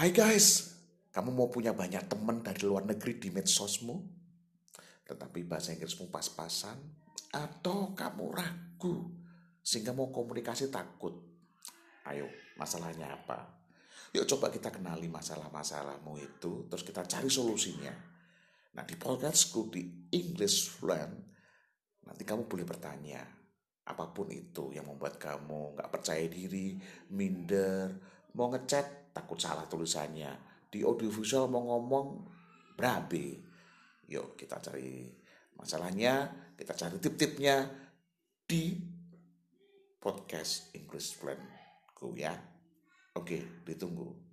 Hai guys, kamu mau punya banyak teman dari luar negeri di medsosmu? Tetapi bahasa Inggrismu pas-pasan? Atau kamu ragu sehingga mau komunikasi takut? Ayo, masalahnya apa? Yuk coba kita kenali masalah-masalahmu itu, terus kita cari solusinya. Nah di podcastku di English Fluent, nanti kamu boleh bertanya, apa pun itu yang membuat kamu nggak percaya diri, minder, mau ngechat takut salah tulisannya, di audiovisual mau ngomong berabe. Yuk kita cari masalahnya, kita cari tip-tipnya di podcast English Plan ya. Oke, ditunggu.